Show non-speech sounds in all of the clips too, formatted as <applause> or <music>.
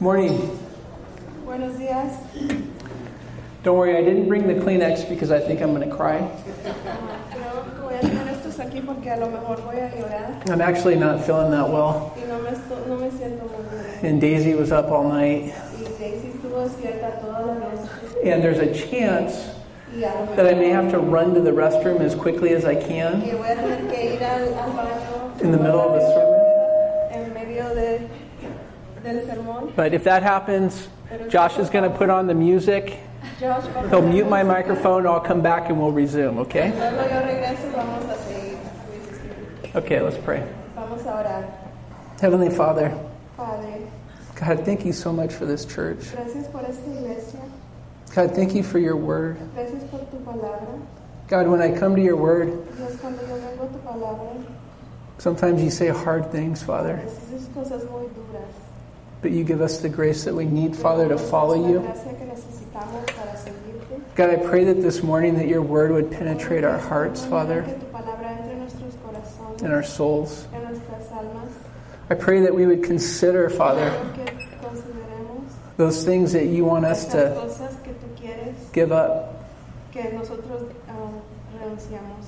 Morning. Buenos días. Don't worry, I didn't bring the Kleenex because I think I'm going to cry. Creo que voy a aquí porque a lo mejor voy a llorar I'm actually not feeling that well. y no me, no me siento muy bien. And Daisy was up all night. Y Daisy estuvo despierta toda la noche And there's a chance y a lo that I may have to run to the restroom as quickly as I can que voy a tener que ir al, al baño in the middle of the sermon. But if that happens, Josh is going to put on the music. He'll mute my microphone. I'll come back and we'll resume, okay? Luego yo regreso y vamos a seguir. Okay, let's pray. Vamos a orar. Heavenly Father, God, thank you so much for this church. gracias por esta iglesia. God, thank you for your word. Gracias por tu palabra. God, when I come to your word, Dios, cuando yo vengo a tu palabra, sometimes you say hard things, Father. But you give us the grace that we need, Father, to follow you. God, I pray that this morning that your word would penetrate our hearts, Father, and our souls. I pray that we would consider, Father, those things that you want us to give up,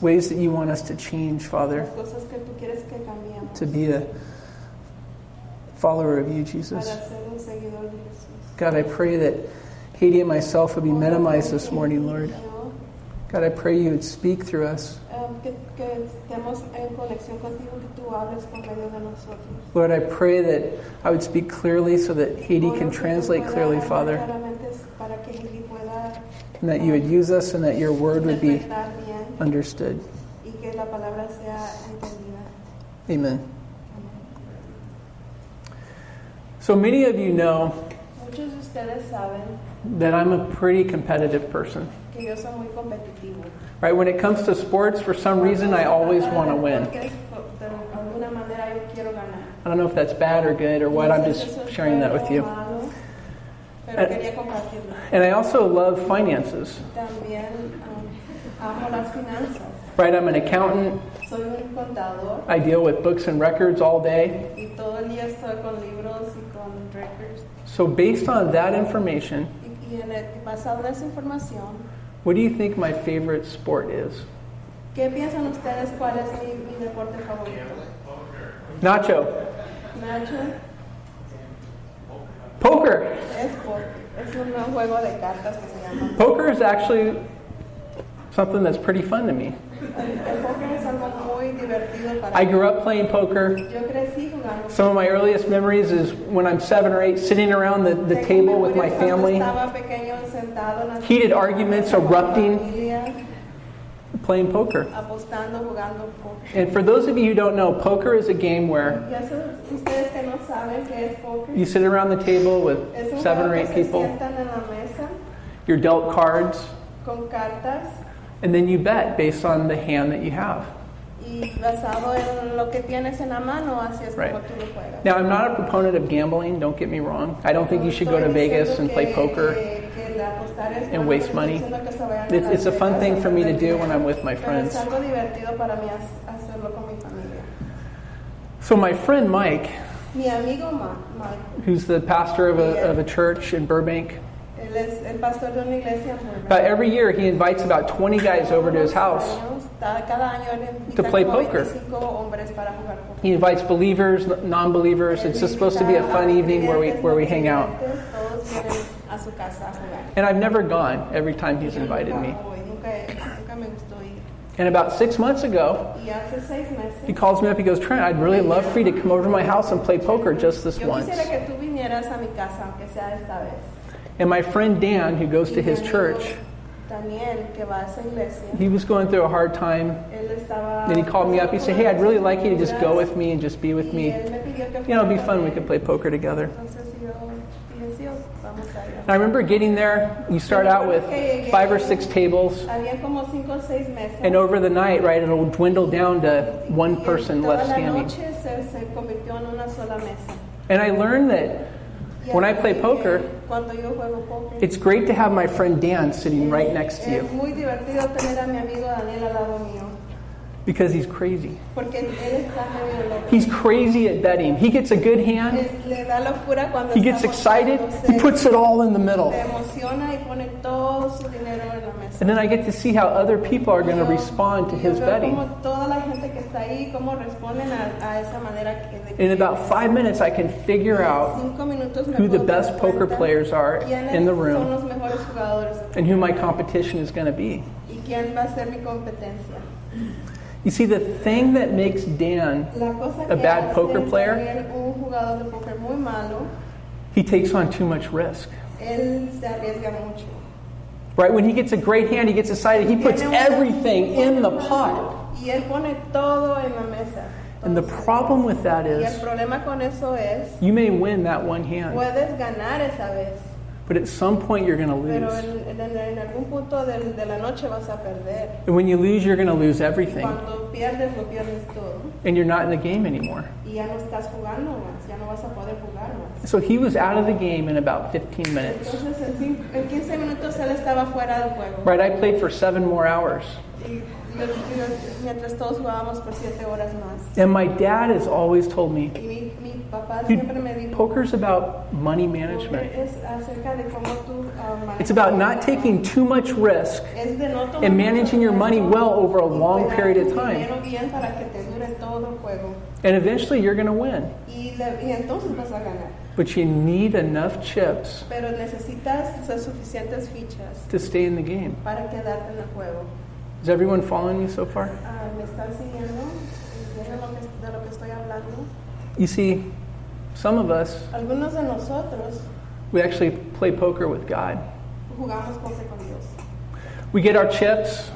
ways that you want us to change, Father, to be a follower of you, Jesus. ser un seguidor de Jesús. God, I pray that Hailey and myself would be minimized this morning, Lord. God, I pray you would speak through us. um, que, que estemos en conexión contigo, que tú hables por medio de nosotros. Lord, I pray that I would speak clearly so that Hailey can translate clearly, Father, claramente Para que Hailey pueda and that you would use us and that your word would be understood. y que la palabra sea entendida. Amen. So many of you know Muchos de ustedes saben that I'm a pretty competitive person. que yo soy muy competitivo. Right? When it comes to sports, for some reason, I always want to win. Porque es- de alguna manera yo quiero ganar. I don't know if that's bad or good or what. I'm No sé si just sharing that with you. And- And I also love finances. Um, amo las finanzas. Right? I'm an accountant. Soy un contador I deal with books and records all day. y todo el día estoy con libros y con records. So, based on that information, Y, el, basado en esa información, what do you think my favorite sport is? ¿qué piensan ustedes cuál es mi, mi deporte favorito? Nacho. Nacho, Poker. es poker. Es un juego de cartas que se llama. Poker is actually something that's pretty fun to me. El, el póker es algo muy divertido para I grew up playing poker. Yo crecí jugando. Some of my earliest memories is when I'm seven or eight, sitting around the, the table with my family, Estaba pequeño sentado en la Heated arguments erupting. playing poker. apostando, jugando poker. And for those of you who don't know, poker is a game where Y eso, ustedes que no saben qué es poker, you sit around the table with seven or eight people, sientan en la mesa you're dealt cards, con cartas and then you bet based on the hand that you have. y basado en lo que tienes en la mano, así es Right. como tú lo juegas. Now, I'm not a proponent of gambling, don't get me wrong. I don't think you should go to Vegas and play poker. que- que el apostar es and waste money. diciendo que se vayan a It's, it's a fun thing for me to do when I'm with my friends. es algo divertido para mí ha- hacerlo con mi familia. So, my friend Mike, Mi amigo Ma- Mike, who's the pastor of a, of a church in Burbank, el pastor de una iglesia about every year he invites about 20 guys over to his house. Cada cada año él invita to play poker. 25 hombres para jugar poker. He invites believers, non believers. It's just supposed to be a fun evening where we, where we hang out. Todos vienen a su casa a jugar. And I've never gone every time he's invited me. voy, Nunca, nunca me gustó ir. And about six months ago, Y hace seis he calls me up. He goes, Trent, I'd really love for you to come over to my house and play poker just this once. And my friend Dan, who goes to his church, Daniel, que va a esa iglesia, he was going through a hard time. And he called me up. He said, Hey, I'd really like you to just go with me and just be with me. él me pidió que You know, it'd be fun. We could play poker together. Entonces yo dije, sí, vamos allá. And I remember getting there. You start out with five or six tables. Había como cinco o seis meses. And over the night, right, it'll dwindle down to one person left standing. noche se, se convirtió en una sola mesa. And I learned that when I play poker, cuando yo juego poker, it's great to have my friend Dan sitting right next to you. Because he's crazy. Porque él está medio loco. He's crazy at betting. He gets a good hand, Es- le da locura cuando he gets excited, he puts it all in the middle. Se emociona y pone todo su dinero en la mesa. And then I get to see how other people are going to respond to his betting. Como toda la gente que está ahí, cómo responden a, a esa manera que de que In about five minutes, I can figure out cinco minutos me who the best poker players are in the room los mejores jugadores and who my competition is going to be. You see, the thing that makes Dan, A bad poker player? también un jugador de póker muy malo, he takes on too much risk. él se arriesga mucho. Right? When he gets a great hand, he gets excited, he puts everything in the pot. Y él pone todo en la mesa. And the problem with that is, y problema con eso es, you may win that one hand, puedes ganar esa vez, but at some point you're going to lose. en, en- en de. And when you lose, you're going to lose everything. Pierdes, lo pierdes todo. And you're not in the game anymore. No estás jugando más, ya no vas a poder jugar más. So he was out of the game in about 15 minutes. Entonces, en, 15 minutos él estaba fuera del juego. Right? I played for seven more hours. Y yo- yo- mientras todos jugábamos por 7 horas más. And my dad has always told me, Y mi, mi papá siempre me dijo, poker's about money management. es acerca de cómo tú ah, It's about not taking too much risk Es de no and managing your money well over a long period of time. bien para que te dure todo el juego. And eventually you're going to win. Y, le- y entonces vas a ganar. But you need enough chips Pero necesitas las suficientes fichas to stay in the game. para quedarte en el juego. Is everyone following me so far? Ah, ¿Me están siguiendo? ¿Entienden lo que- de lo que estoy hablando? You see, some of us, Algunos de nosotros we actually play poker with God. jugamos poker con Dios. We get our chips,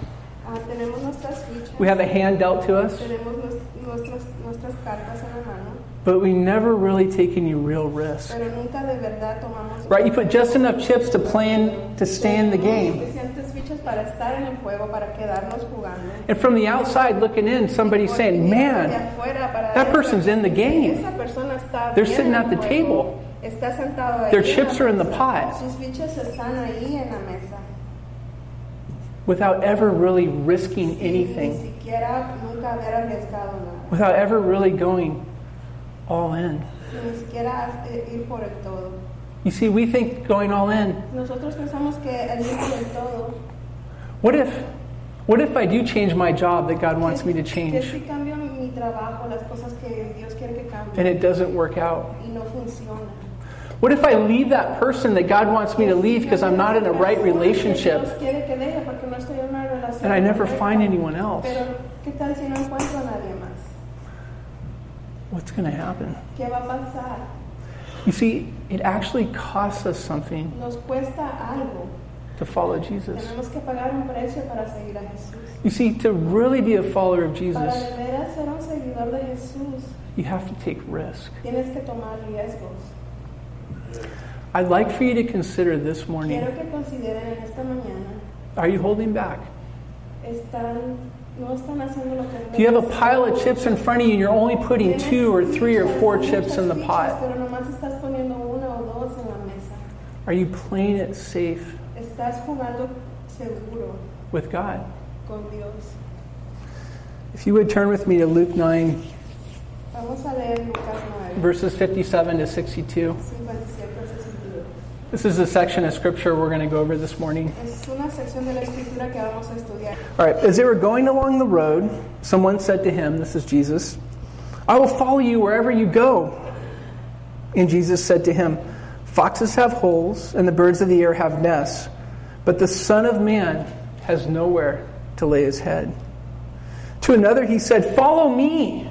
Ah, tenemos nuestras fichas, we have a hand dealt to us, tenemos nues- nuestras, nuestras cartas en la mano, but we never really take any real risk. pero nunca de verdad tomamos Right? You put just enough chips to play in, to stay in the game. suficientes fichas para estar en el juego, para quedarnos jugando. And from the outside looking in, somebody's saying, man, that person's in the game. Esa persona está They're sitting at the table. Está sentado ahí. Their chips are in the pot. Sus fichas están ahí en la mesa. without ever really risking anything, siquiera nunca haber arriesgado nada. without ever really going all in. Sin ni siquiera ir por el todo. You see, we think going all in, Nosotros pensamos que el ir por el todo. what if what if I do change my job that God wants me to change and it doesn't work out? y no funciona. What if I leave that person that God wants me to leave because I'm not in a right relationship Dios quiere que deje porque no estoy en una relación and I never find anyone else? Pero, ¿qué tal si no encuentro a nadie más? What's going to happen? ¿Qué va a pasar? You see, it actually costs us something Nos cuesta algo. to follow Jesus. Tenemos que pagar un precio para seguir a Jesús. You see, to really be a follower of Jesus, de veras ser un seguidor de Jesús, you have to take risk. tienes que tomar riesgos. I'd like for you to consider this morning Quiero que consideren en esta mañana, are you holding back? están, no están haciendo lo que Do you have a pile of chips in front of you and you're only putting two or three or four chips in the pot? Pero nomás estás poniendo una o dos en la mesa. Are you playing it safe Estás jugando seguro with God? con Dios. If you would turn with me to Luke 9, Vamos a leer Lucas 9, verses 57 to 62. 57 62. This is a section of scripture we're going to go over this morning. Es una sección de la escritura que vamos a estudiar. All right, as they were going along the road, someone said to him, This is Jesus, I will follow you wherever you go. And Jesus said to him, Foxes have holes, and the birds of the air have nests, but the Son of Man has nowhere to lay his head. To another he said, Follow me.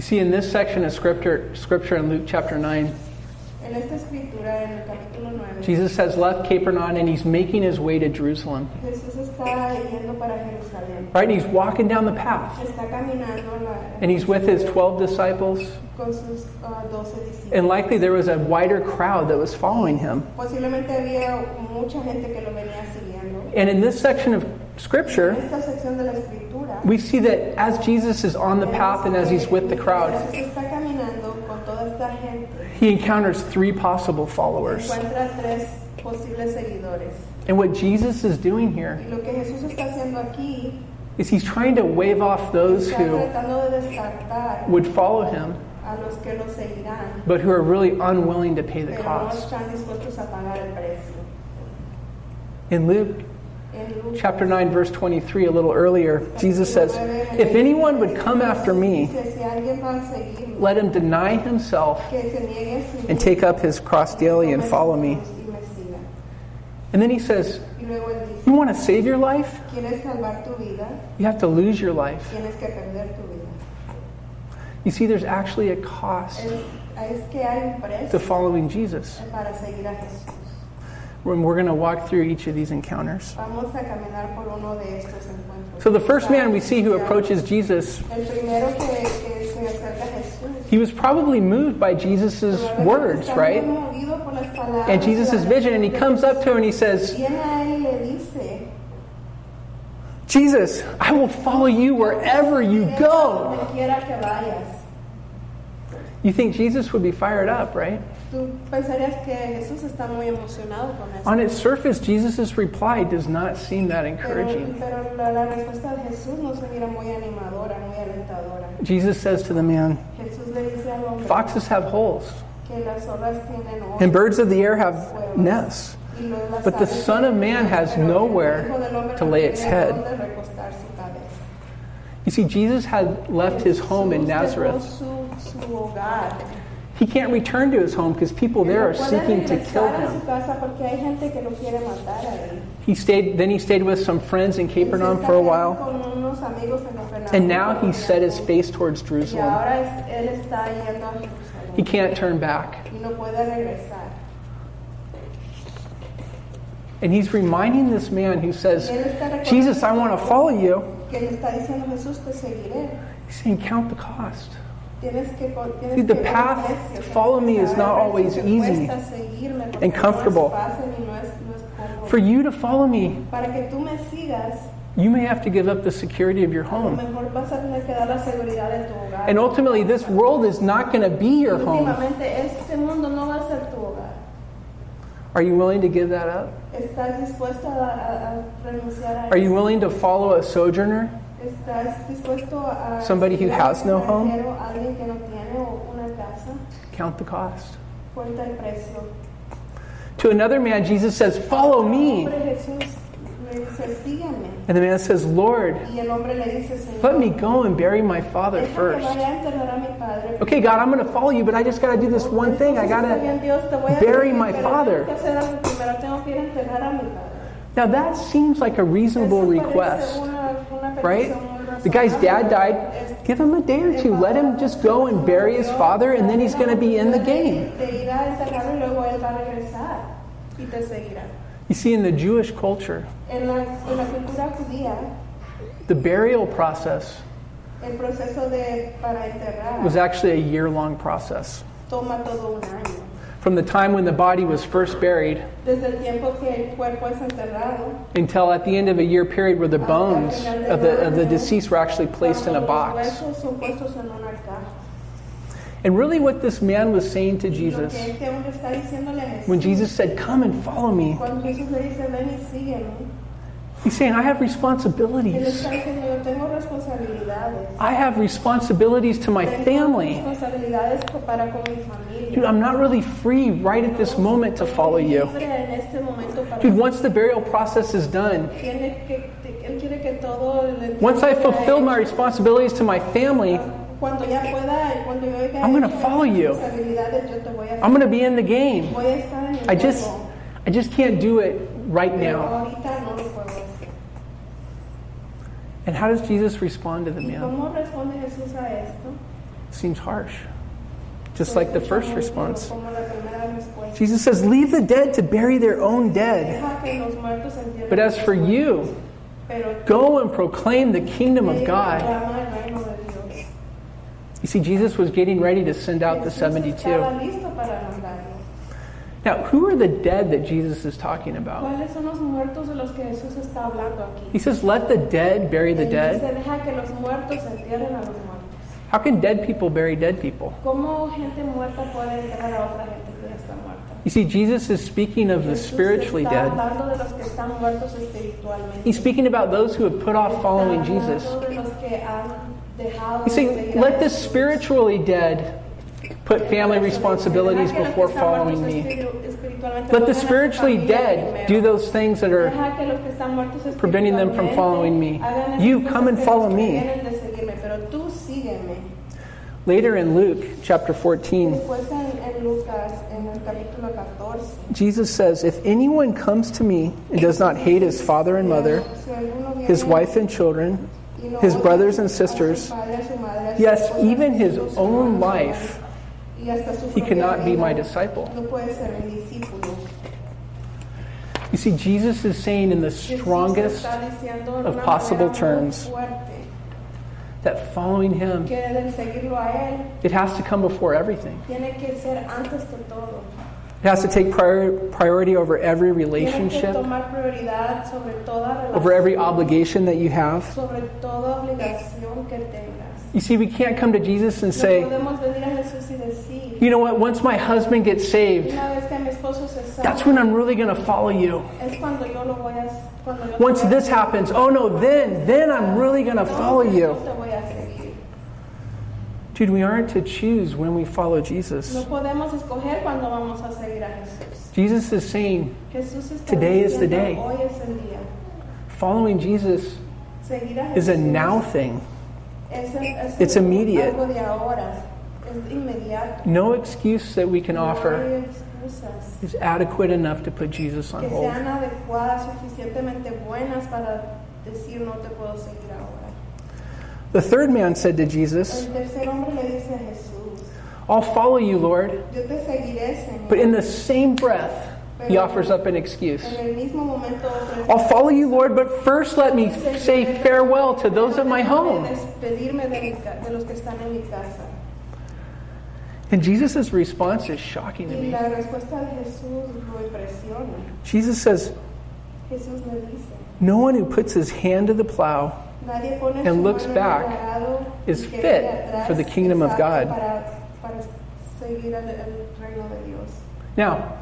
You see, in this section of scripture, scripture in Luke chapter 9, En esta escritura, en el capítulo 9, Jesus has left Capernaum and he's making his way to Jerusalem. Jesús está yendo para Jerusalén. Right? And he's walking down the path. Está caminando la- And he's with his 12 disciples. con sus ah, 12 discípulos. And likely there was a wider crowd that was following him. Posiblemente había mucha gente que lo venía siguiendo. And in this section of En scripture, esta sección de la escritura, we see that as Jesus is on the path and as he's with the crowd, Jesús está caminando con toda esta gente. he encounters three possible followers. Encuentra tres posibles seguidores. And what Jesus is doing here Y lo que Jesús está haciendo aquí, is he's trying to wave off those who tratando de descartar would follow him, a los que lo seguirán, but who are really unwilling to pay the cost. están dispuestos a pagar el precio. In Luke chapter 9, verse 23, a little earlier, Jesus says, If anyone would come after me, dice, si alguien va a seguirme, let him deny himself que se niegue a sí and take up his cross daily and follow me. cruz y me siga. And then he says, Y luego él dice, You want to save your life? ¿quieres salvar tu vida? You have to lose your life. Tienes que perder tu vida. You see, there's actually a cost Es, es que hay un precio to following Jesus. para seguir a Jesús. When we're going to walk through each of these encounters. Vamos a caminar por uno de estos encuentros. So the first man we see who approaches Jesus, El primero que, que se acerca Jesús. he was probably moved by Jesus' words, right? muy movido por las palabras And Jesus' vision, and he comes up to him and he says, Viene a él y le dice, Jesus, I will follow you wherever you go. Donde quiera que vayas. You think Jesus would be fired up, right? Tú pensarías que Jesús está muy emocionado con eso. On its surface, Jesus' reply does not seem that encouraging. pero la, la respuesta de Jesús no se mira muy animadora, muy alentadora. Jesus says to the man, Jesús le dice al hombre Foxes have holes, que las zorras tienen ojos and birds of the air have nests. y lo- las but the Son of Man has nowhere Hijo del Hombre to lay its head. dónde recostar su cabeza. You see, Jesus had left his home in Nazareth. Su, su hogar. He can't return to his home because people there are Él no puede seeking to kill regresar a su him. casa porque hay gente que lo quiere matar a él. He stayed, then he stayed with some friends in Capernaum for a while, con unos amigos en Capernaum and now he set his face towards Jerusalem. ahora es- él está yendo a Jerusalén. He can't turn back. y no puede regresar. And he's reminding this man who says, Y él está recordando Jesus, I want to follow you. Que le está diciendo Jesús, te seguiré. He's saying, Count the cost. Tienes que, tienes See, the que ver el path to follow me is not always easy cuesta seguirme, porque and comfortable. No es fácil y no es, no es cómodo. For you to follow me, Para que tú me sigas, you may have to give up the security of your home. mejor vas a tener que dar la seguridad de tu hogar. And ultimately, this world is not going to be your home. Últimamente, este mundo no va a ser tu hogar. Are you willing to give that up? ¿Estás dispuesto a, a- a renunciar a Are you willing to follow a sojourner? ¿Estás dispuesto a Somebody who seguir a un has no home? alguien que no tiene una casa? Count the cost. Cuenta el precio. To another man, Jesus says, Follow me. El hombre Jesús le dice, sígueme. And the man says, Lord, Y el hombre le dice, Señor, let me go and bury my father first. vaya a enterrar a mi padre. Okay, God, I'm going to follow you, but I just got to do this one thing. I got Entonces, está bien, to. Dios, te voy a bury my father. Tengo que hacer algo primero, tengo que ir a enterrar a mi padre. Now, that seems like a reasonable request, right? The guy's dad died. Give him a day or two. Let him just go and bury his father, and then he's going to be in the game. You see, in the Jewish culture, the burial process was actually a year long process. Toma todo un año. From the time when the body was first buried Desde el tiempo que el cuerpo es enterrado until at the end of a year period where the bones of the, of the deceased were actually placed in a box. Los huesos son puestos en una caja. And really, what this man was saying to Jesus, que este hombre está diciéndole a Jesús, when Jesus said, Come and follow me, he's saying, I have responsibilities. está diciendo yo tengo responsabilidades. I have responsibilities to my family. responsabilidades co- para con mi familia. Dude, I'm not really free right at this moment to follow you. Libre en este momento para Dude, once the burial process is done, Tiene que, él quiere que todo le once I fulfill my responsibilities to my family, cuando ya pueda, cuando yo haya I'm gonna follow you. responsabilidades, yo te voy a I'm going to be in the game. voy a estar en el I just, I just can't do it right now. ahorita no lo puedo hacer. And how does Jesus respond to the ¿Y man? cómo responde Jesús a esto? Seems harsh. Just like the first response. Como la primera Jesus says, Leave the dead to bury their own dead. Deja que los muertos entierren But as for you, go and proclaim the kingdom of God. proclama el reino de Dios. You see, Jesus was getting ready to send out the 72. estaba listo para mandarlo. Now, who are the dead that Jesus is talking about? ¿Cuáles son los muertos de los que Jesús está hablando He says, Let the dead bury the Él dead. dice, deja que los muertos entierren a los muertos. How can dead people bury dead people? ¿Cómo gente muerta puede enterrar a otra gente que ya está muerta? You see, Jesus is speaking of the Jesús spiritually está dead. hablando de los que están muertos espiritualmente. He's speaking about those who have put off following Está Jesus. hablando de los que han dejado You see, de seguir a let the Jesús. spiritually dead put family responsibilities before following me. Let the spiritually dead do those things that are preventing them from following me. You come and follow me. later in Luke chapter 14. Después en, en Lucas, en el capítulo 14, Jesus says, If anyone comes to me and does not hate his father and mother, his wife and children, his brothers and sisters, yes, even his own life, y hasta su he cannot be my disciple. No puede ser mi discípulo. You see, Jesus is saying in the Jesús strongest está diciendo de of una possible manera muy terms fuerte that following him, que deben seguirlo a él it has to come before everything. tiene que ser antes que todo. It has to take prior, priority over every Tiene que relationship, tomar prioridad sobre toda over every obligation that you have. sobre toda obligación que tengas. You see, we can't come to Jesus and No say, podemos venir a Jesús y decir, you know what, once my husband gets saved, una vez que mi esposo se that's when I'm really going to follow you. es cuando yo lo voy a cuando yo te Once this happens, oh no, then, then I'm really going to follow you. yo te voy a seguir. Dude, we aren't to choose when we follow Jesus. No podemos escoger cuando vamos a seguir a Jesús. Is saying Today is the day. Hoy es el día. following Jesus is a now thing. It's immediate. Algo de ahora. Es inmediato. No excuse that we can No offer is adequate enough to put Jesus on hold. sean adecuadas, suficientemente buenas para decir no te puedo seguir ahora. The third man said to Jesus, El tercer hombre le dice a Jesús, I'll follow you, Lord. yo te seguiré, Señor. But in the same breath, he offers up an excuse. En el mismo momento ofrece- I'll follow you, Lord, but first let me say farewell to those of my home. Despedirme de, mi ca- de los que están en mi casa. And Jesus' response is shocking to me. la respuesta de Jesús lo impresiona. Jesus says, Jesús le dice, No one who puts his hand to the plow And looks mano en el back is fit for the kingdom of God. Para, para seguir al, al reino de Dios. Now,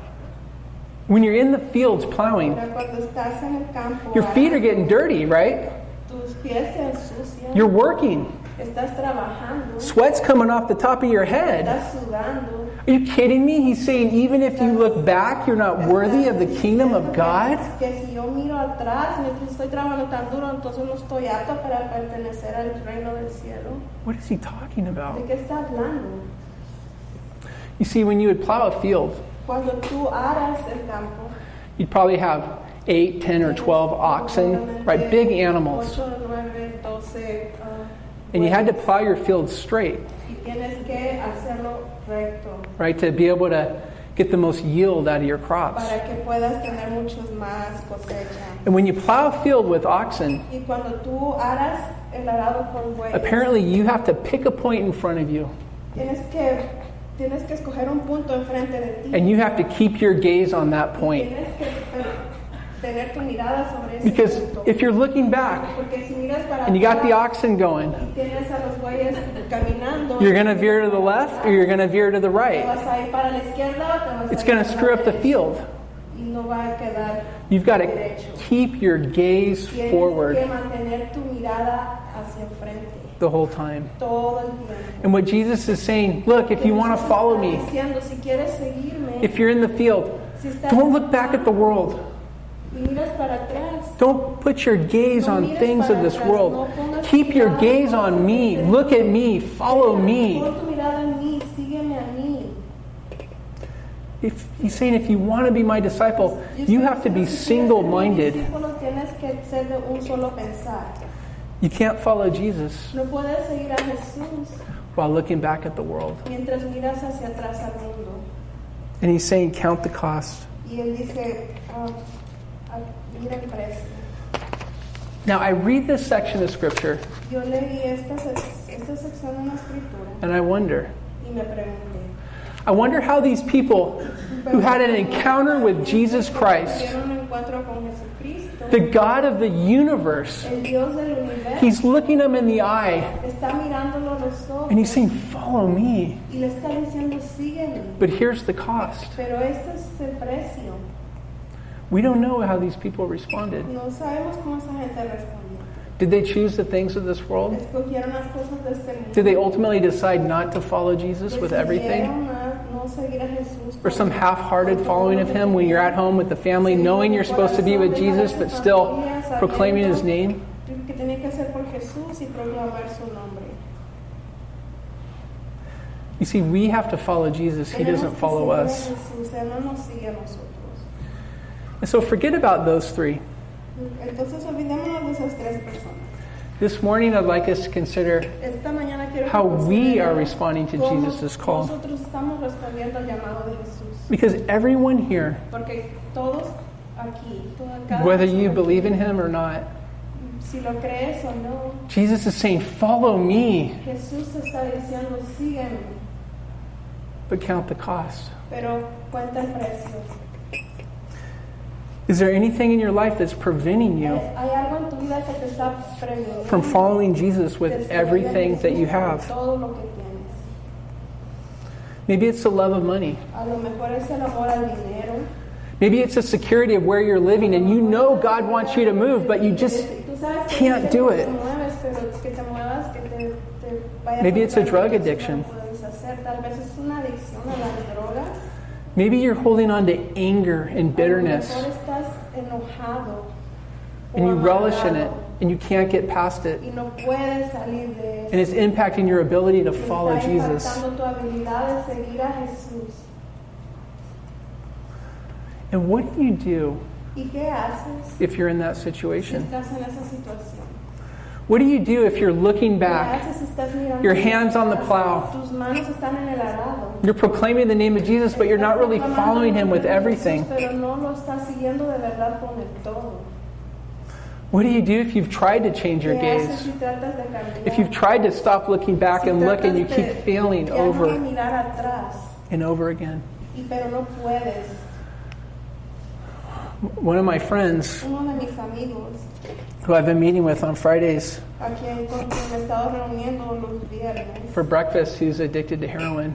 when you're in the fields plowing, Ahora, cuando estás en el campo, your feet are getting dirty, right? tus pies se ensucian, You're working. Estás trabajando, Sweat's coming off the top of your head. estás sudando. Are you kidding me? He's saying, even if you look back, you're not worthy of the kingdom of God? Que si yo miro atrás, mientras estoy trabajando tan duro, entonces no estoy apto para pertenecer al reino del cielo. What is he talking about? qué está hablando? You see, when you would plow a field, Cuando tú aras el campo, you'd probably have 8, 10, or 12 oxen, right? Big animals. Ah, 8, 9, 12, And you had to plow your field straight, y tienes que hacerlo recto right? To be able to get the most yield out of your crops. para que puedas tener muchos más cosecha. And when you plow a field with oxen, Y cuando tú aras el arado con bueyes, apparently you have to pick a point in front of you tienes que tienes que escoger un punto enfrente de ti. and you have to keep your gaze on that point. Tienes que per- tener tu mirada sobre ese Because punto. if you're looking back Porque si miras para and you got the atrás oxen going, y tienes a los bueyes caminando, you're going to veer to the left or you're going to veer to the te right. vas a ir para la izquierda o te vas It's a going to para screw la up the derecha. field. Y no va a quedar You've got to derecho. keep your gaze Tienes que forward mantener tu mirada hacia enfrente the whole time. todo el tiempo. And what Jesus is saying, look, if you want to follow me, Diciendo, si quieres seguirme, if you're in the field, si estás don't look back at the world. y miras para atrás, Don't put your gaze No on things of this atrás, world. no Keep your gaze on me. Look at me. Follow me. Pon tu mirada en mí, sígueme a mí. If he's saying if you want to be my disciple, you have to be Si quieres ser mi single-minded. discípulo, Tienes que ser de un solo pensar. You can't follow Jesus No puedes seguir a Jesús while looking back at the world. mientras miras hacia atrás al mundo. And he's saying, Count the cost. Now, I read this section of scripture Yo leí esta, esta sección en la escritura and I wonder. y me pregunté, I wonder how these people who had an encounter with Jesus Christ, tuvieron un encuentro con Jesucristo, the God of the universe, el Dios del universo, he's looking them in the eye está mirándolo a los ojos and he's saying, Follow me. y le está diciendo, sígueme. But here's the cost. Pero este es el precio. We don't know how these people responded. No sabemos cómo esa gente respondió. Did they choose the things of this world? Escogieron las cosas de este mundo. Did they ultimately decide not to follow Jesus with everything? Decidieron a no seguir a Jesús Or some half hearted following of Him when you're at home with the family, knowing you're supposed to be with Jesus, but still proclaiming His name? que tenía que hacer por Jesús y proclamar su nombre. You see, we have to follow Jesus, He doesn't follow us. Jesús, Él no nos sigue a nosotros. And so forget about those three. Entonces olvidémonos de esas tres personas. This morning, I'd like us to consider Esta mañana quiero que how we are responding to Jesus' call. Nosotros estamos respondiendo al llamado de Jesús. Because everyone here, Porque todos aquí, toda, cada whether you believe in Him or not, si lo crees o no, Jesus is saying, Follow me, Jesús te está diciendo, sígueme, but count the cost. pero cuenta el precio. Is there anything in your life that's preventing you Hay algo en tu vida que te está previniendo from following Jesus with everything that you have? Todo lo que tienes. Maybe it's the love of money. A lo mejor es el amor al dinero. Maybe it's the security of where you're living and you know God wants you to move, but you just Tú sabes que can't do it. te mueves, pero que te muevas, que te, te vayas Maybe it's a drug que tú no addiction. puedes hacer. Tal vez es una adicción a las drogas. maybe you're holding on to anger and bitterness enojado and you relish in it and you can't get past it. no salir de. And it's impacting your ability to follow Jesus. tu de a Jesús. And what do you do ¿Y qué haces if you're in that si situation? estás en esa situación? What do you do if you're looking back? haces si estás mirando Your hands on the plow. Tus manos están en el arado. You're proclaiming the name of Jesus, but you're not really following him with el nombre de everything. Jesús, Pero no lo estás siguiendo de verdad con el todo. What do you do if you've tried to change your gaze? si tratas de cambiar? If you've tried to stop looking back and look and you keep failing over and over again? y pero no puedes. One of my friends who I've been meeting with on Fridays a quien con quien me he estado reuniendo los viernes for breakfast, who's addicted to heroin.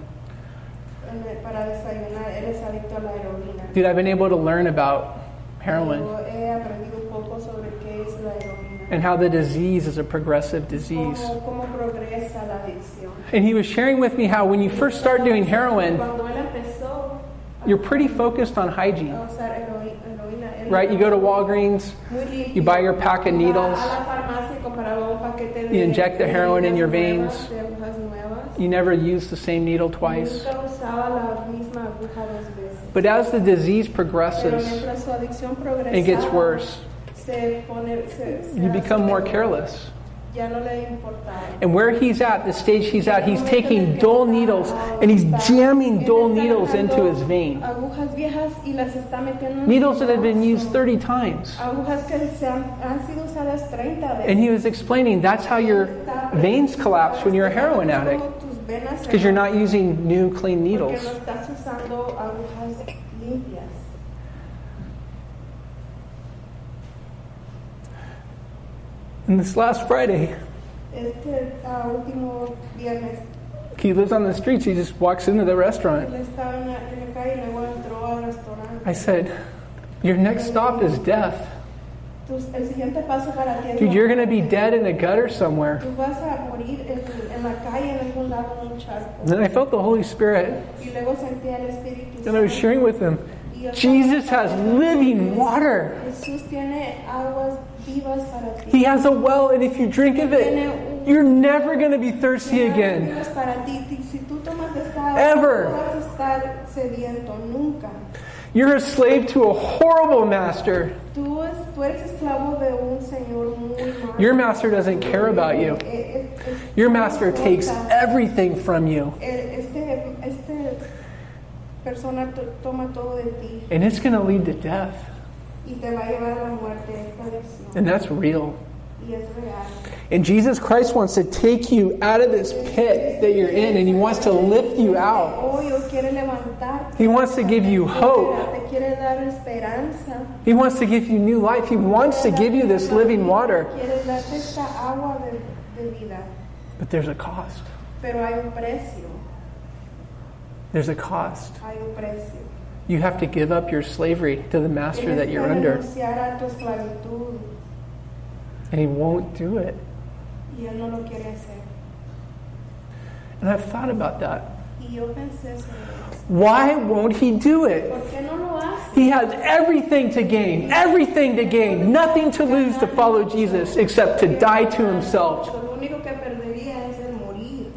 eh, para desayunar, él es adicto a la heroína. Dude, I've been able to learn about heroin Yo he aprendido un poco sobre qué es la heroína. and how the disease is a progressive disease. Cómo, cómo progresa la adicción. And he was sharing with me how when you first start doing heroin, Cuando él empezó a you're pretty focused on hygiene, a usar heroí- heroína, él right? You go to Walgreens, you buy your pack of needles, Va a la farmacia y compraba un paquete de You inject the heroin in your veins. de agujas nuevas. you never use the same needle twice. Nunca usaba la misma aguja dos veces. But as the disease progresses, mientras su adicción progresaba, it gets worse. Se pone, se, se You become more careless. Ya no le. And where he's at, the stage he's at, he's taking dull needles and he's jamming dull needles into his vein. Agujas viejas y las está metiendo en Needles that have been used 30 times. Agujas que se han, han sido usadas 30 veces. And he was explaining that's how your veins collapse when you're a heroin addict because you're not using new, clean needles. Porque no estás usando agujas limpias. And this last Friday, Este uh, último viernes, he lives on the streets. He just walks into the restaurant. él estaba en la, en la calle y luego entró al restaurante. I said, Your next stop is death. Tus- el siguiente paso para ti es Dude, you're going to be dead in a gutter somewhere. Tú vas a morir en, en la calle en algún lado en un charco. And then I felt the Holy Spirit, Y luego sentí al Espíritu and I was Santo. sharing with him Y yo Jesus has living water. Jesús tiene aguas vivas para ti. He has a well, and if you drink of it, you're never going to be thirsty again. vivas para ti. Ti- Si tú tomas esta agua, Ever. no vas a estar sediento nunca. You're a slave to a horrible master. Tú, es- tú eres esclavo de un señor muy malo. Your master doesn't care about you. Eh, eh, Your master takes everything from you. Eh, Este, este persona to- toma todo de ti and it's going to lead to death. Y te va a llevar a la muerte esta adicción. And that's real. Y es real. And Jesus Christ wants to take you out of this pit that you're in, and He wants to lift you out. Hoy Dios quiere levantarte. He wants to give you hope. Te quiere dar esperanza. He wants to give you new life. He wants to give you this living water. Quiere darte esta agua de, de vida. But there's a cost. Hay un precio. There's a cost. You have to give up your slavery to the master that you're under, and He won't do it. And I've thought about that. Why won't He do it? He has everything to gain, everything to gain, nothing to lose to follow Jesus except to die to Himself. Lo único que perdería es el morir.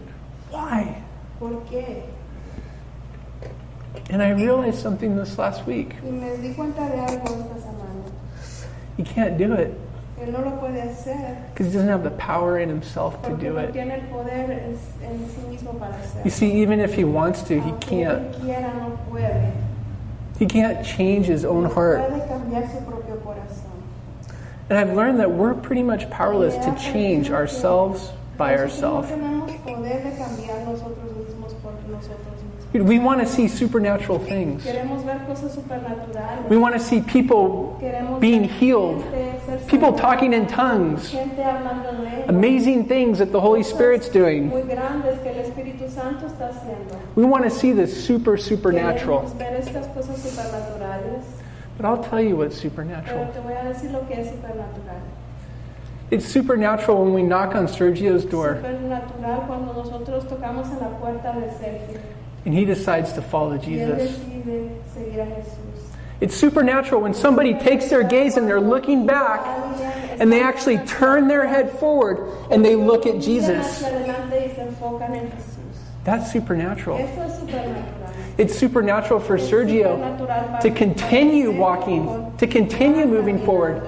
Why? ¿Por qué? And I realized something this last week. Y me di cuenta de algo esta semana. He can't do it Él no lo puede hacer because he doesn't have the power in himself to do no it. tiene el poder en, en sí mismo para You see, even if he wants to, he Aunque can't. él quiera, no puede. He can't change his own heart. puede cambiar su propio corazón. And I've learned that we're pretty much powerless to change ourselves by ourselves. No tenemos poder de cambiar nosotros mismos por nosotros mismos. We want to see supernatural things. Queremos ver cosas supernaturales. We want to see people being healed, people talking in tongues, gente hablando en lengua. amazing things that the Holy Spirit's doing. muy grandes que el Espíritu Santo está haciendo. We want to see the super, supernatural. Queremos ver estas cosas supernaturales, But I'll tell you what's pero supernatural. te voy a decir lo que es supernatural. It's supernatural when we knock on Sergio's door Supernatural cuando nosotros tocamos en la puerta de Sergio and he decides to follow Jesus. decide seguir a Jesús. It's supernatural when somebody takes their gaze and they're looking back and they actually turn their head forward and they look at Jesus. hacia adelante y se enfocan en Jesús. That's supernatural. Eso es supernatural. It's supernatural for Sergio to continue walking, to continue moving forward,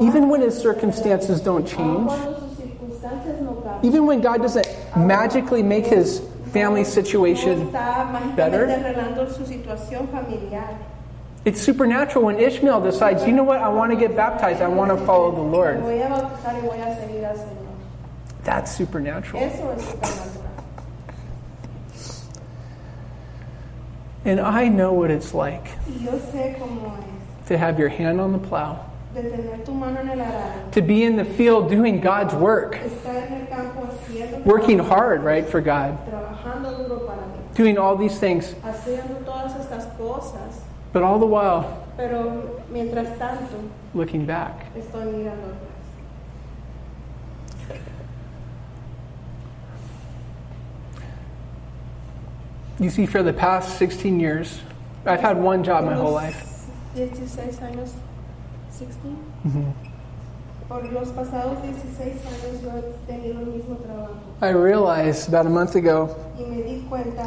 even when his circumstances don't change, cuando sus circunstancias no cambian. even when God doesn't magically make his family situation better. mágicamente arreglando su situación familiar. It's supernatural when Ishmael decides, you know what, I want to get baptized, I want to follow the Lord. voy a bautizar y voy a seguir al Señor. That's supernatural. Eso es supernatural. And I know what it's like Y yo sé cómo es to have your hand on the plow, de tener tu mano en el arado, to be in the field doing God's work, estar en el campo haciendo, working hard, right, for God, trabajando duro para mí, doing all these things, haciendo todas estas cosas, but all the while pero mientras tanto looking back. estoy mirando atrás. You see, for the past 16 years, I've had one job my whole life. 16 años, 16. Mm-hmm. Por los pasados 16 años yo he tenido el mismo trabajo I realized about a month ago y me di cuenta.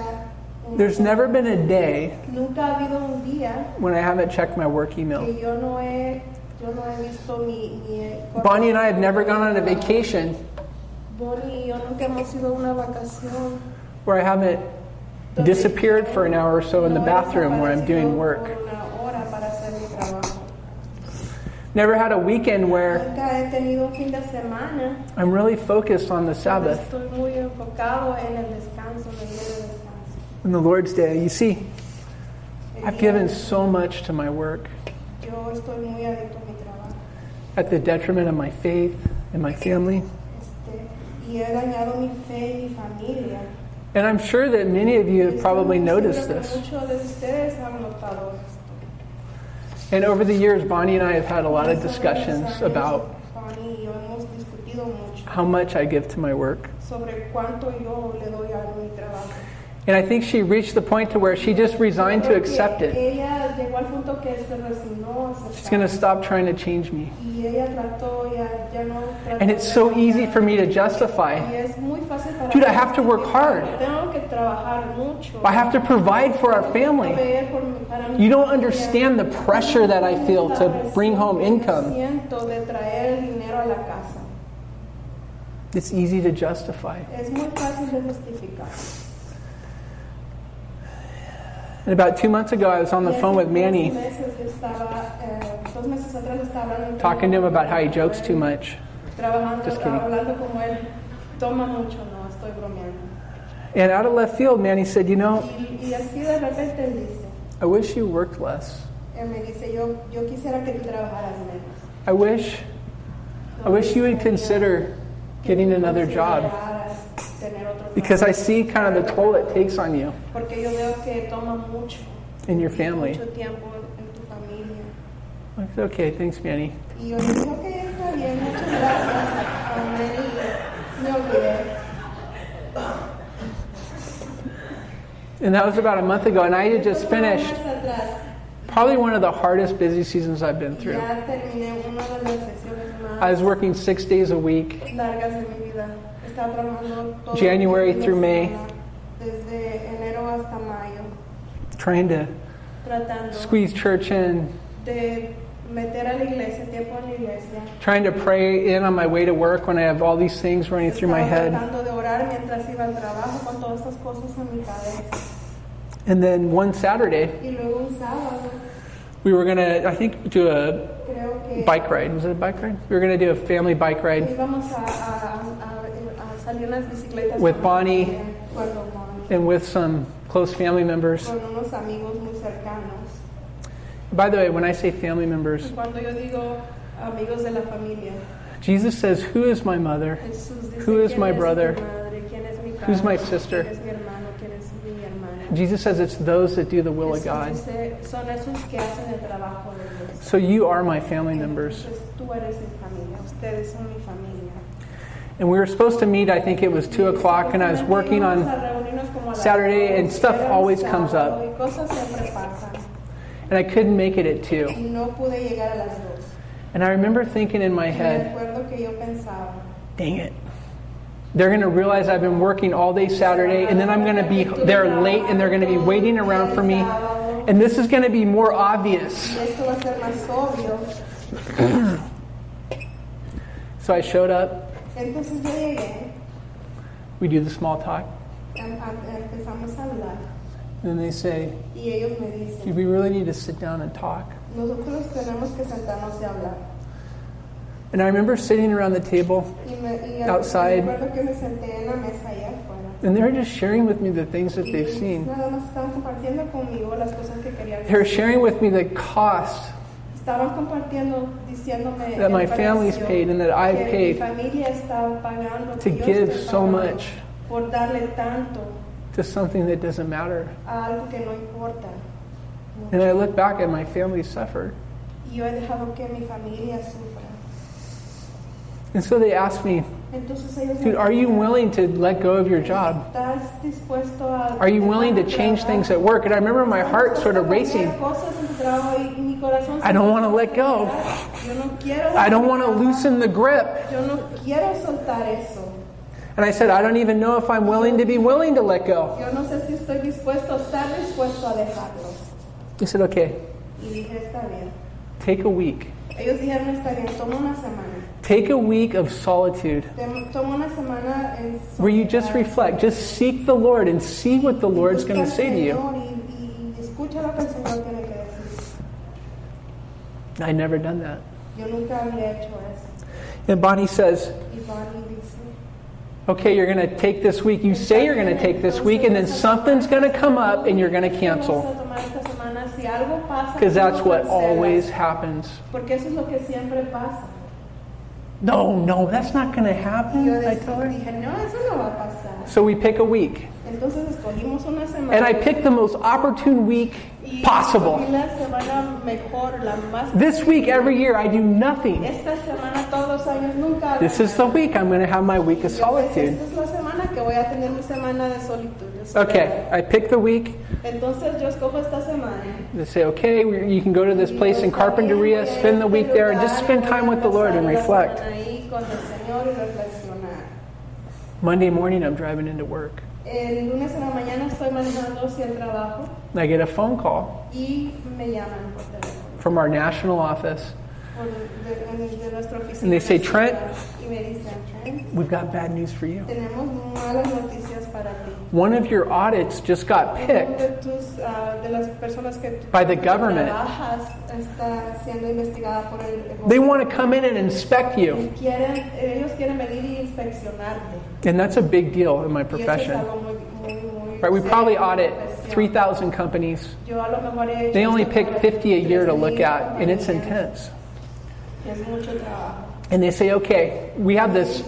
there's never been a day Nunca ha habido un día when I haven't checked my work email. que yo no he, yo no he visto mi, mi Bonnie and I have never gone on a vacation Bonnie y yo nunca hemos ido a una vacación. where I haven't disappeared for an hour or so in the bathroom where I'm doing work. por una hora para hacer mi trabajo. Never had a weekend where Nunca he tenido un fin de semana. I'm really focused on the Sabbath Estoy muy enfocado en el descanso, en el día de descanso. and the Lord's Day. You see, El I've día- given so much to my work Yo estoy muy adicto a mi trabajo. at the detriment of my faith and my family. Este, y he dañado mi fe y mi familia. And I'm sure that many of you have probably noticed this. Muchos de ustedes han notado esto. And over the years, Bonnie and I have had a lot of discussions about how much I give to my work. And I think she reached the point to where she just resigned to accept it. She's going to stop trying to change me. And it's so easy for me to justify. Dude, I have to work hard. I have to provide for our family. You don't understand the pressure that I feel to bring home income. It's easy to justify. Es muy fácil de justificar. And about two months ago, I was on the phone with Manny, talking to him about how he jokes too much. Just kidding. And out of left field, Manny said, You know, I wish you worked less. I wish, I wish you would consider getting another job tener otro because I see kind of the toll it takes on you Porque yo veo que toma mucho, and your family. mucho tiempo en tu familia. I said, okay, thanks, Manny. Y yo dije, ok, está bien, muchas gracias. Amén. Y me olvidé. And that was about a month ago, and I had just fue un mes finished atrás. Probably one of the hardest busy seasons I've been through. Ya terminé una de las sesiones I was working six days a week, largas de mi vida. Estaba trabajando todo January el fin de through May. semana, Desde enero hasta mayo, trying to squeeze church in, de meter a la iglesia, tiempo en la iglesia. trying to pray in on my way to work when I have all these things running through my head. And then one Saturday, Y luego un sábado, we were going to, I think, do a bike ride. Was it a bike ride? We were going to do a family bike ride With Bonnie. and with some close family members. con unos amigos muy cercanos. By the way, when I say family members, cuando yo digo amigos de la familia, Jesus says, Who is my mother? Who is my brother? mi madre? ¿Quién Who's my sister?" ¿Quién es mi hermano? ¿Quién es mi hermana? Jesus says it's those that do the will of God. dice, son esos que hacen el trabajo de Dios. So you are my family members. Entonces tú eres mi familia, ustedes son mi familia. And we were supposed to meet, I think it was 2 o'clock, and I was working on, a reunirnos como a las Saturday, and stuff always comes up. sábado, Y cosas siempre pasan. and I couldn't make it at 2. Y no pude llegar a las dos. And I remember thinking in my head, recuerdo que yo pensaba, dang it. They're going to realize I've been working all day Saturday, and then I'm going to be there late, and they're going to be waiting around for me. And this is going to be more obvious. <clears throat> So I showed up. We do the small talk. And they say, Do we really need to sit down and talk? nosotros tenemos que sentarnos y hablar. And I remember sitting around the table, Y me, y Outside. me recuerdo que me senté en la mesa allá afuera. and they were just sharing with me the things that they've seen. nada más estaban compartiendo conmigo las cosas que querían They were sharing with me the cost Estaban compartiendo, diciéndome that my family's paid and that I've paid Mi familia está pagando, to give so much por darle tanto to something that doesn't matter. a algo que no importa. And I look back at my family suffered. Y yo he dejado que mi familia sufra. And so they asked me, Entonces ellos me Dude, are you willing to let go of your job? ¿Estás dispuesto a Are you willing to change things at work? And I remember my heart sort of Estás dispuesto a racing. cambiar cosas en tu trabajo y mi corazón I don't wanna let go. Yo no quiero I don't want to loosen the grip. Yo no quiero soltar eso. And I said, I don't even know if I'm willing to be willing to let go. Yo no sé si estoy dispuesto, estar dispuesto a dejarlo. He said, okay, Y dije, está bien. take a week. Ellos dijeron, está bien, toma una semana. Take a week of solitude Tem- Toma una semana en where you just reflect. Just seek the Lord and see what the Lord's going to say to you. I'd never done that. Yo nunca había hecho eso. And Bonnie says, Y Bonnie dice, okay, you're going to take this week. You say you're going to take this week, and then something's going to come up and you're going to cancel. a tomar esta semana, si algo pasa, Because that's what always happens. Porque eso es lo que siempre pasa. No, no, that's not going to happen, yo I told her. dije, no, eso no va a pasar. So we pick a week. Entonces escogimos una semana. And I picked the most opportune week possible. escogí la semana mejor, la más This week, every year, I do nothing. Esta semana todos los años nunca. This is the week I'm going to have my week of Yo sé que solitude. Esta es la semana que voy a tener mi semana de solitud. de Okay. I pick the week. Entonces yo escojo esta semana. They say, okay, you can go to this place in Carpinteria, spend the week there, and just spend time with the Lord and reflect. Ahí con el Señor y reflexionar. Monday morning, I'm driving into work. El lunes en la mañana estoy manejando hacia el trabajo I get a phone call y me llaman por teléfono. from our national office. Por de, de nuestra oficina. And they say, "Trent." Y me dicen, Trent, We've got bad news for you. tenemos malas noticias para ti. One of your audits just got picked de, tus, ah, de las personas que by the government. trabajas está siendo investigada por el They want to come in and inspect you. Quieren, ellos quieren venir y inspeccionarte. And that's a big deal in my Y eso es profession. algo muy, Right? We probably audit 3,000 companies. Yo a lo mejor he hecho They only pick 50 a year to look at, and it's intense. Es mucho trabajo. And they say, okay, we have this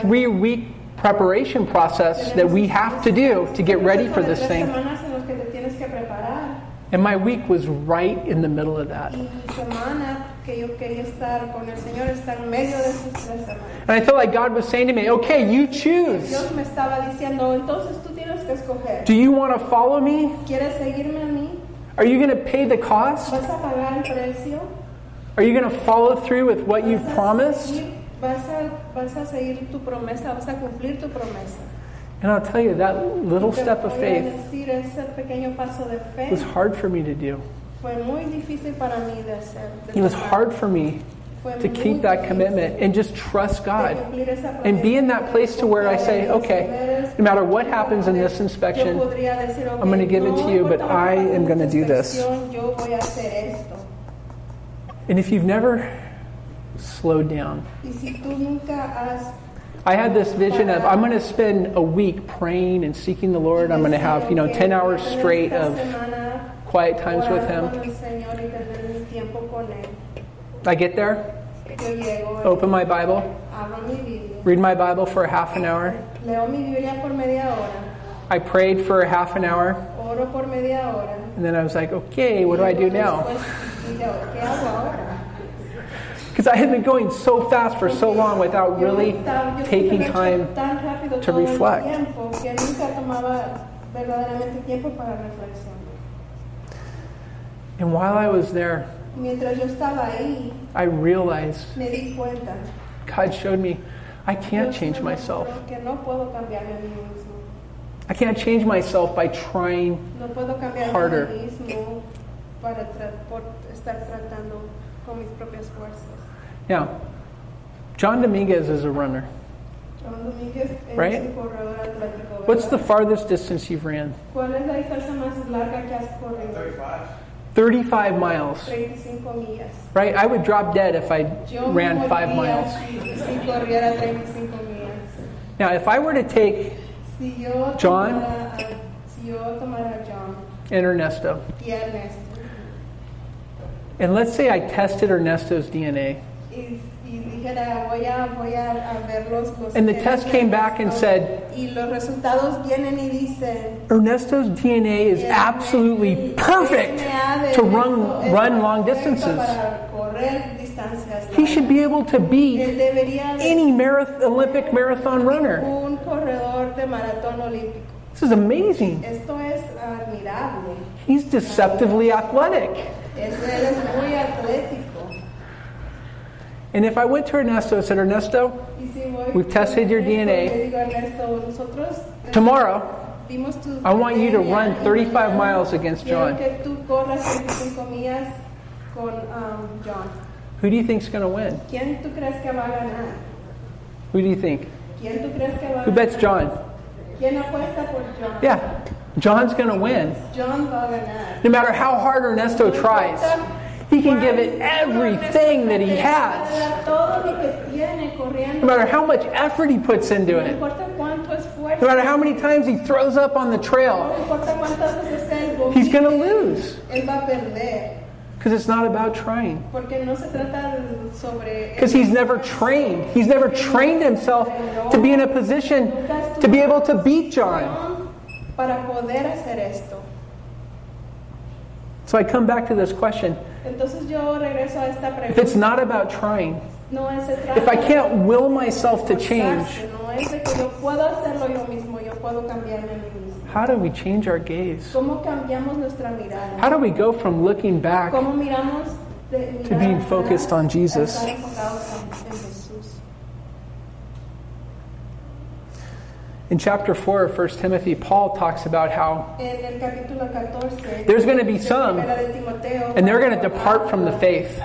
three week preparation process that we have to do to get ready for this thing. semanas en las que te tienes que preparar. And my week was right in the middle of that. Y mi semana que yo quería estar con el Señor está en medio de esas tres semanas. And I felt like God was saying to me, okay, you choose. Dios me estaba diciendo, entonces tú tienes que escoger. Do you want to follow me? ¿Quieres seguirme a mí? Are you going to pay the cost? Are you going to follow through with what you've promised? Vas a, vas a seguir tu promesa, vas a cumplir tu promesa. And I'll tell you, that little step of faith decir, ese pequeño paso de fe was hard for me to do. fue muy difícil para mí de hacer. de It was hard for me to keep that commitment and just trust God. And be in that place to where I say, okay, no matter what happens in this inspection, I'm gonna give it to you, but importa lo que I am gonna do this." inspección, Yo voy a hacer esto. And if you've never slowed down, Y si tú nunca has I had this vision of I'm going to spend a week praying and seeking the Lord. I'm going to have, you know, 10 hours straight of quiet times with Him. el Señor y tener mi tiempo con él. I get there, open my Bible, abro mi Biblia, read my Bible for a half an hour. leo mi Biblia por media hora, I prayed for a half an hour, oro por media hora. and then I was like, okay, what do I do now? Después, y yo, ¿qué hago ahora? Because I had been going so fast for so long without really taking siempre he hecho time. to reflect. tiempo que nunca tomaba verdaderamente tiempo para reflexionar. And while I was there, Mientras yo estaba ahí, I realized me di cuenta. God showed me I can't change myself. mostró Que no puedo cambiarme a mí mismo. I can't change myself by trying. No puedo cambiarme Harder. A mí mismo para tra- por estar tratando con mis propias fuerzas. Now, John Dominguez is a runner. Juan Domínguez es Right? un corredor atlético. What's the farthest distance you've ran? ¿Cuál es la distancia más larga que has corrido? 35 miles, 35 millas. right? I would drop dead if I Yo ran five miles. Si, si corriera 35 millas. Now, if I were to take Si John? tomara si yo tomara a John and Ernesto, y a Ernesto and let's say I tested Ernesto's DNA, y, y dijera ah, voy a voy a, a ver los, los And the test came back and said- y los resultados vienen y dicen Ernesto's DNA is absolutely perfect to run, run long distances. para correr distancias He should be able to beat any marath- Olympic marathon runner. un corredor de maratón olímpico. This is amazing. Esto es admirable. He's deceptively athletic. Es, él es muy atlético. And if I went to Ernesto and said, Ernesto, Y si voy We've tested your DNA. le digo, Ernesto, nosotros tomorrow I want you to run 35 miles against John. que tú corras 35 millas con um, John. who do you think is going to win? ¿Quién tú crees que va a ganar? Who do you think? ¿Quién tú crees que va a Who bets John? ¿Quién apuesta por John? Yeah, John's going to win. John va a ganar. No matter how hard Ernesto tries, he can give it everything that he has. Todo lo que tiene corriendo. No matter how much effort he puts into it. importa cuánto esfuerzo. No matter how many times he throws up on the trail, importa cuántas veces él vomite, he's going to lose. Él va a perder. Because it's not about trying. Porque no se trata de- sobre. Because he's never trained. He's never trained himself to be in a position to be able to beat John. Para poder hacer esto. So I come back to this question. Entonces yo regreso a esta If it's not about trying, No es if I can't will myself to change, No es de que yo puedo hacerlo yo mismo, yo puedo cambiarme a mí mismo. how do we change our gaze? ¿Cómo cambiamos nuestra mirada? How do we go from looking back ¿Cómo miramos de To being focused on Jesus. estar enfocados en, en Jesús? In chapter 4 of 1 Timothy, Paul talks about how, En el capítulo 14, There's gonna be some, and they're going to depart from the faith.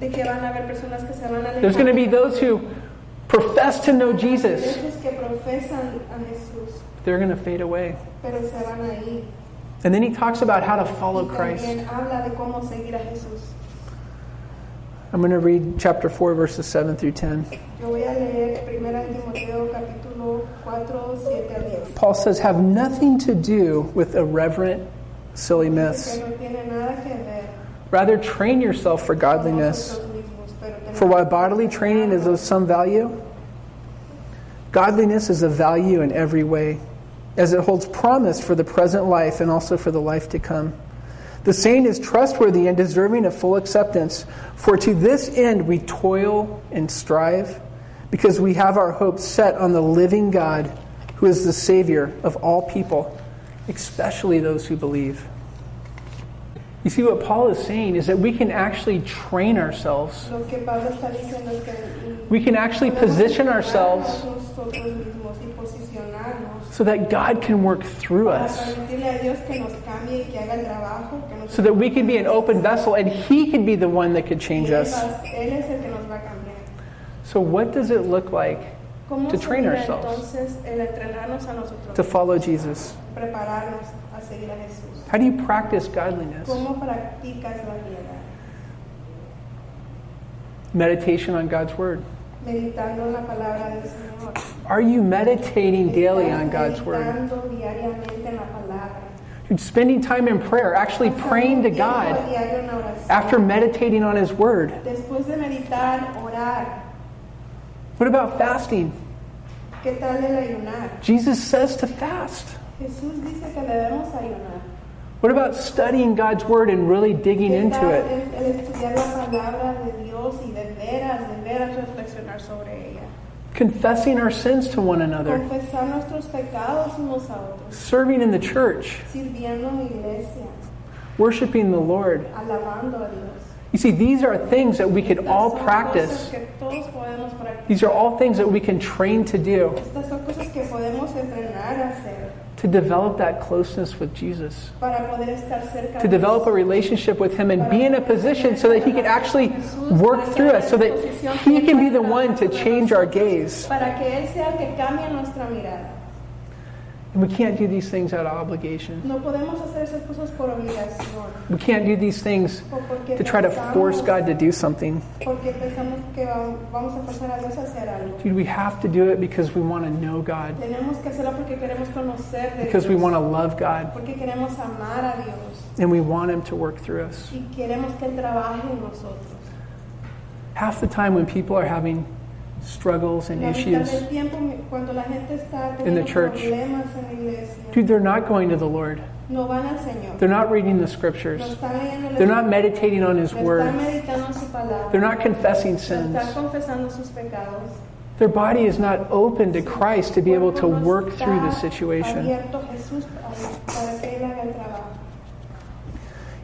There's going to be those who profess to know Jesus. They're going to fade away. And then he talks about how to follow Christ. también habla de cómo seguir a Jesús. I'm going to read chapter 4, verses 7 through 10. Yo voy a leer 1 Timoteo capítulo 4, 7 al 10. Paul says, Have nothing to do with irreverent, silly myths. que no tiene nada que ver Rather, train yourself for godliness. nosotros mismos, pero tenemos For while bodily training is of some value, godliness is of value in every way, as it holds promise for the present life and also for the life to come. The saying is trustworthy and deserving of full acceptance, for to this end we toil and strive, because we have our hope set on the living God, who is the Savior of all people, especially those who believe. You see, what Paul is saying is that we can actually train ourselves Lo que Pablo está diciendo es que we can actually position ourselves nosotros mismos y posicionarnos so that God can work through us, permitirle a Dios que nos cambie y que haga el trabajo, que nos so that we can be an open vessel and He can be the one that could change us. va- Él es el que nos va a cambiar. So, what does it look like To train ourselves. entonces el entrenarnos a nosotros, to follow Jesus? prepararnos a seguir a Jesús? How do you practice godliness? ¿Cómo practicas la piedad? Meditation on God's Word. Meditando en la palabra del Señor. Are you meditating daily on God's Word? meditando diariamente en la palabra. You're spending time in prayer, actually praying to God a diario en oración. after meditating on His Word. Después de meditar, orar. What about fasting? ¿Qué tal el ayunar? Jesus says to fast. Jesús dice que debemos ayunar. What about studying God's Word and really digging into it? Confessing our sins to one another. Confesar nuestros pecados unos a otros. Serving in the church. Sirviendo en la iglesia. Worshiping the Lord. Alabando a Dios. You see, these are things that we could all practice. que todos podemos practicar. These are all things that we can train to do Estas son cosas que podemos entrenar a hacer to develop that closeness with Jesus, para poder estar cerca to develop a relationship with Him and be in a position so that He can actually work through us, so that He can be the one to change our gaze. And we can't do these things out of obligation. No podemos hacer esas cosas por obligación. We can't do these things to try to force God to do something. Porque pensamos que vamos a forzar a Dios a hacer algo. Dude, we have to do it because we want to know God, Tenemos que hacerlo porque queremos conocer de because we want to love God, Porque queremos amar a Dios. and we want Him to work through us. Y queremos que Él trabaje en nosotros. Half the time when people are having struggles and issues, del tiempo, cuando la gente está In the church. problemas en la iglesia, dude, they're not going to the Lord. no van al Señor. They're not reading the scriptures. están leyendo la They're not meditating on His Word. meditando en su palabra. They're not confessing sins. están confesando sus pecados. Their body is not open to Christ to be able to work through the situation. abierto a Jesús para para que Él haga el trabajo.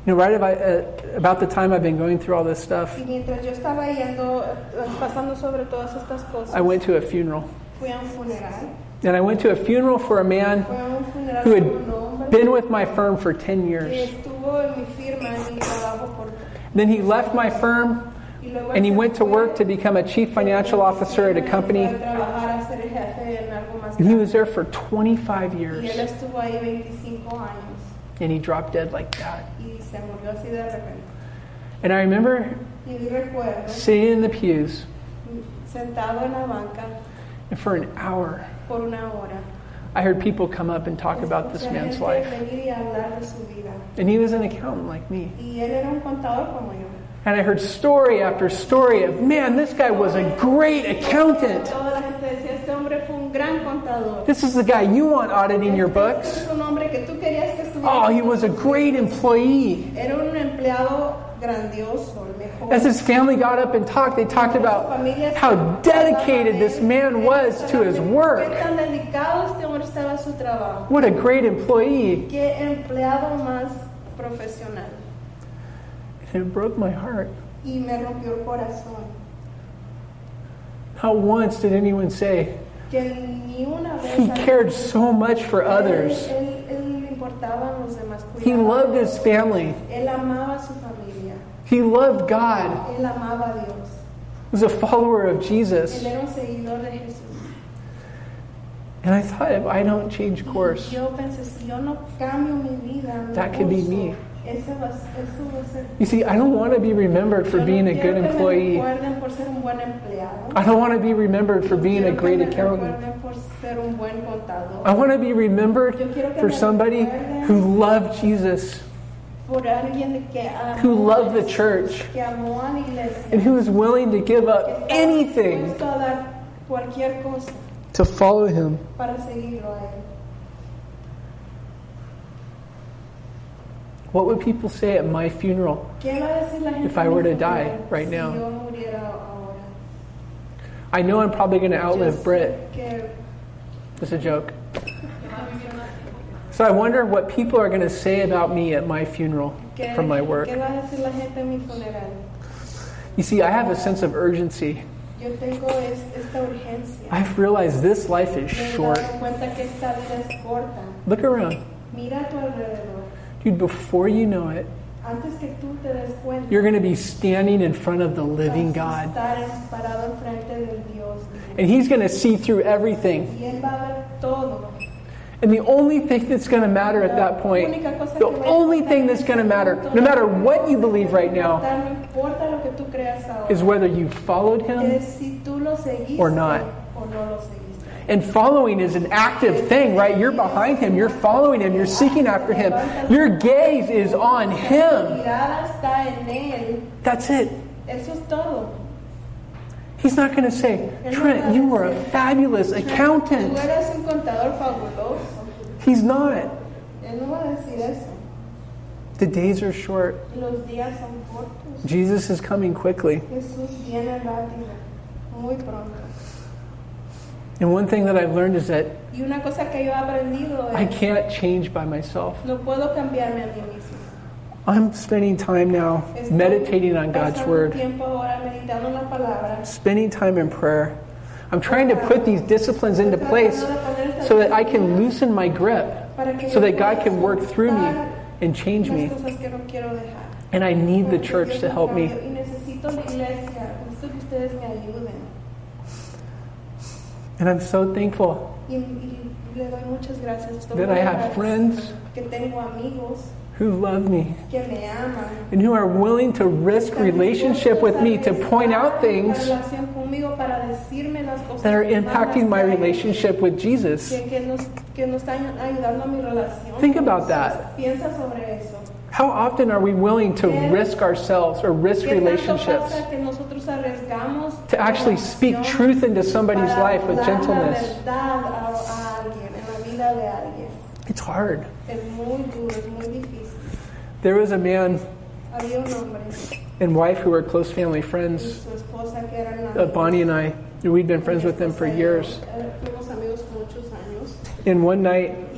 You know, right about, uh, about the time I've been going through all this stuff, Y mientras yo estaba yendo, eh, pasando sobre todas estas cosas, I went to a funeral. fui a un funeral. And I went to a funeral for a man Fue a un funeral who un had been with my firm for 10 que years. estuvo en mi firma, en mi trabajo por... Then he left my firm Y luego and he went to work to become a chief financial officer at a company. Trabajar, a ser el jefe en algo más And he grande. was there for 25 Y él years. estuvo ahí 25 años And he dropped dead like that. Se murió así de repente. And I remember Y recuerdo, sitting in the pews sentado en la banca and for an hour, por una hora. I heard people come up and talk about this man's life. venir y hablar de su vida. And he was an accountant like me. Y él era un contador como yo. And I heard story after story of, man, this guy was a great accountant. Toda la gente decía, este hombre fue un gran contador. This is the guy you want auditing your Este books. es un hombre que tú querías que estuviera. Oh, he was a great employee. Era un empleado grandioso, el mejor. As his family got up and talked, they talked about how dedicated this man was to his work. tan dedicado este hombre estaba a su trabajo. What a great employee. Qué empleado más profesional. And it broke my heart. Y me rompió el corazón. Not once did anyone say, Que ni una vez. he cared so much for others. Él, él, él importaban los demás. He loved his family. Él amaba su familia. He loved God. Él amaba a Dios. He was a follower of Jesus. Él era un seguidor de Jesús. And I thought, if I don't change course, Yo pensé, si yo no cambio mi vida, That could be me. Ese va, eso va a ser. you see, I don't want to be remembered for being a good employee. recuerden por ser un buen empleado. I don't want to be remembered for being a great accountant. recuerden por ser un buen contador. I want to be remembered Yo quiero que for somebody who loved Jesus, por alguien que amó, who loved the church, que amó a la iglesia, and who was willing to give up anything dispuesto a dar cualquier cosa to follow him. para seguirlo a él. What would people say at my funeral? ¿Qué va a decir la gente If I were to die right now? yo muriera ahora? I know I'm probably going to outlive que It's a joke. So I wonder what people are going to say about me at my funeral from my work. ¿Qué va a decir la gente en mi funeral? You see, I have a sense of urgency. Yo tengo es- esta urgencia. I've realized this life is short. dado cuenta que esta vida es corta. Look around. Mira a tu alrededor. Dude, before you know it, Antes que tú te des cuenta, you're going to be standing in front of the living God. estar parado enfrente del Dios vivo. And He's going to see through everything. Y Él va a ver todo. And the only thing that's going to matter at that point, the only thing that's going to matter, no matter what you believe right now, No importa lo que tú creas ahora. is whether you followed Him. Es si tú lo or not. And following is an active thing, right? You're behind Him, you're following Him, you're seeking after Him. Your gaze is on Him. That's it. He's not going to say, Trent, you were a fabulous accountant. He's not. The days are short. Jesus is coming quickly. Jesús viene rápido, muy pronto. And one thing that I've learned is that Y una cosa que yo he aprendido I can't change by myself. no puedo cambiarme a mí mismo. I'm spending time now Estoy meditating on God's Word, tiempo ahora meditando en la palabra. spending time in prayer. I'm trying to put these disciplines into place so that I can loosen my grip, so that God can work through me and change me. cosas que no quiero dejar. And I need the church to help me. cambie. Y necesito la iglesia, necesito que ustedes me ayuden. And I'm so thankful Y, y le doy muchas gracias. Estoy that muy I have friends que tengo amigos who love me que me aman. and who are willing to risk relationship with me to point out things relación conmigo para decirme las cosas that are que impacting my relationship with Jesus. que, que nos, que nos están ayudando a mi relación. Think about that. Piensa sobre eso. How often are we willing to risk ourselves or risk ¿Qué tanto relationships pasa que nosotros arriesgamos to actually speak truth into somebody's life with gentleness? It's hard. There was a man and wife who were close family friends. Uh. Bonnie and I, we'd been friends with them for years. And one night,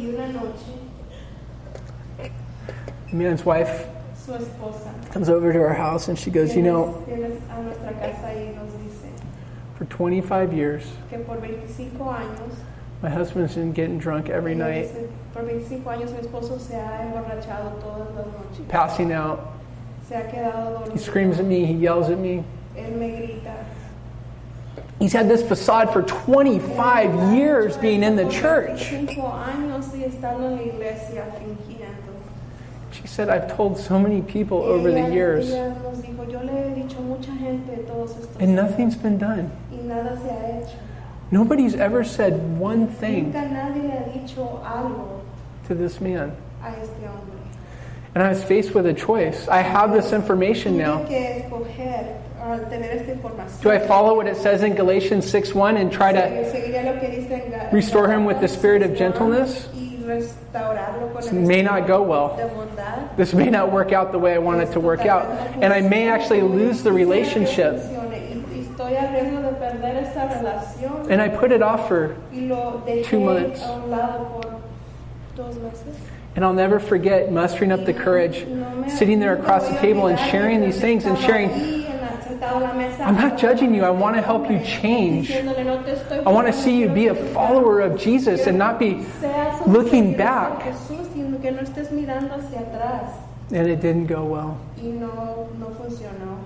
the man's wife comes over to our house and she goes, You know, for 25 years, que por 25 años, my husband's been getting drunk every night, por 25 años mi esposo se ha emborrachado todas las noches. passing out. Se ha quedado He screams at me, he yells at me. Él me grita. He's had this facade for 25 years being in the church. 25 años y estando en la iglesia fingiendo. She said, I've told so many people over the years, Ella nos dijo, yo le he dicho a mucha gente todos estos and nothing's been done. Nada se ha hecho. Nobody's ever said one thing Nunca nadie ha dicho algo to this man. a este hombre. And I was faced with a choice. I have this information now. que escoger al tener esta información. Do I follow what it says in Galatians 6:1 and try to Yo seguiría lo que dice en Ga- restore him with the spirit of gentleness? This may not go well. This may not work out the way I want it to work out. And I may actually lose the relationship. Y- y Estoy a riesgo de perder esta relación And I put it off for, y lo dejé Two months. a un lado por dos meses. and I'll never forget mustering up the courage, sitting there across the table and sharing these things and sharing. I'm not judging you. I want to help you change. I want to see you be a follower of Jesus and not be looking back. que no estés mirando hacia atrás. And it didn't go well. Y no, no funcionó.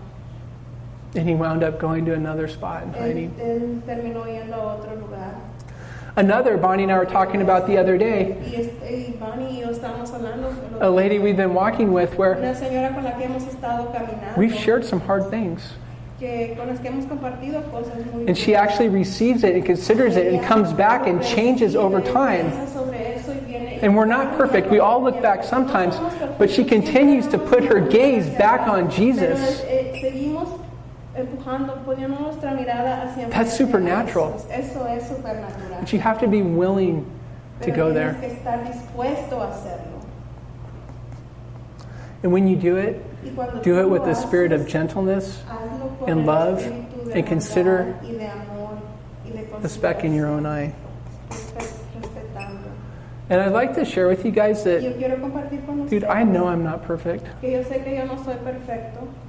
And he wound up going to another spot and hiding. él terminó yendo a otro lugar. Another, Bonnie and I were talking about the other day, Y, este, y Bonnie y yo estábamos hablando de a lady we've been walking with where una señora con la que hemos estado caminando. we've shared some hard things. que, con las que hemos compartido cosas muy And she actually receives it and considers it and comes back and changes over time. And we're not perfect. We all look back sometimes, but she continues to put her gaze back on Jesus. That's supernatural. Eso es supernatural. But you have to be willing to Pero go there. que estar dispuesto a hacerlo. And when you do it, do it with the spirit of gentleness and love and consider bondad y de amor y de the speck in your own eye. And I'd like to share with you guys that, Yo quiero compartir con dude, I know I'm not perfect. que yo sé que yo no.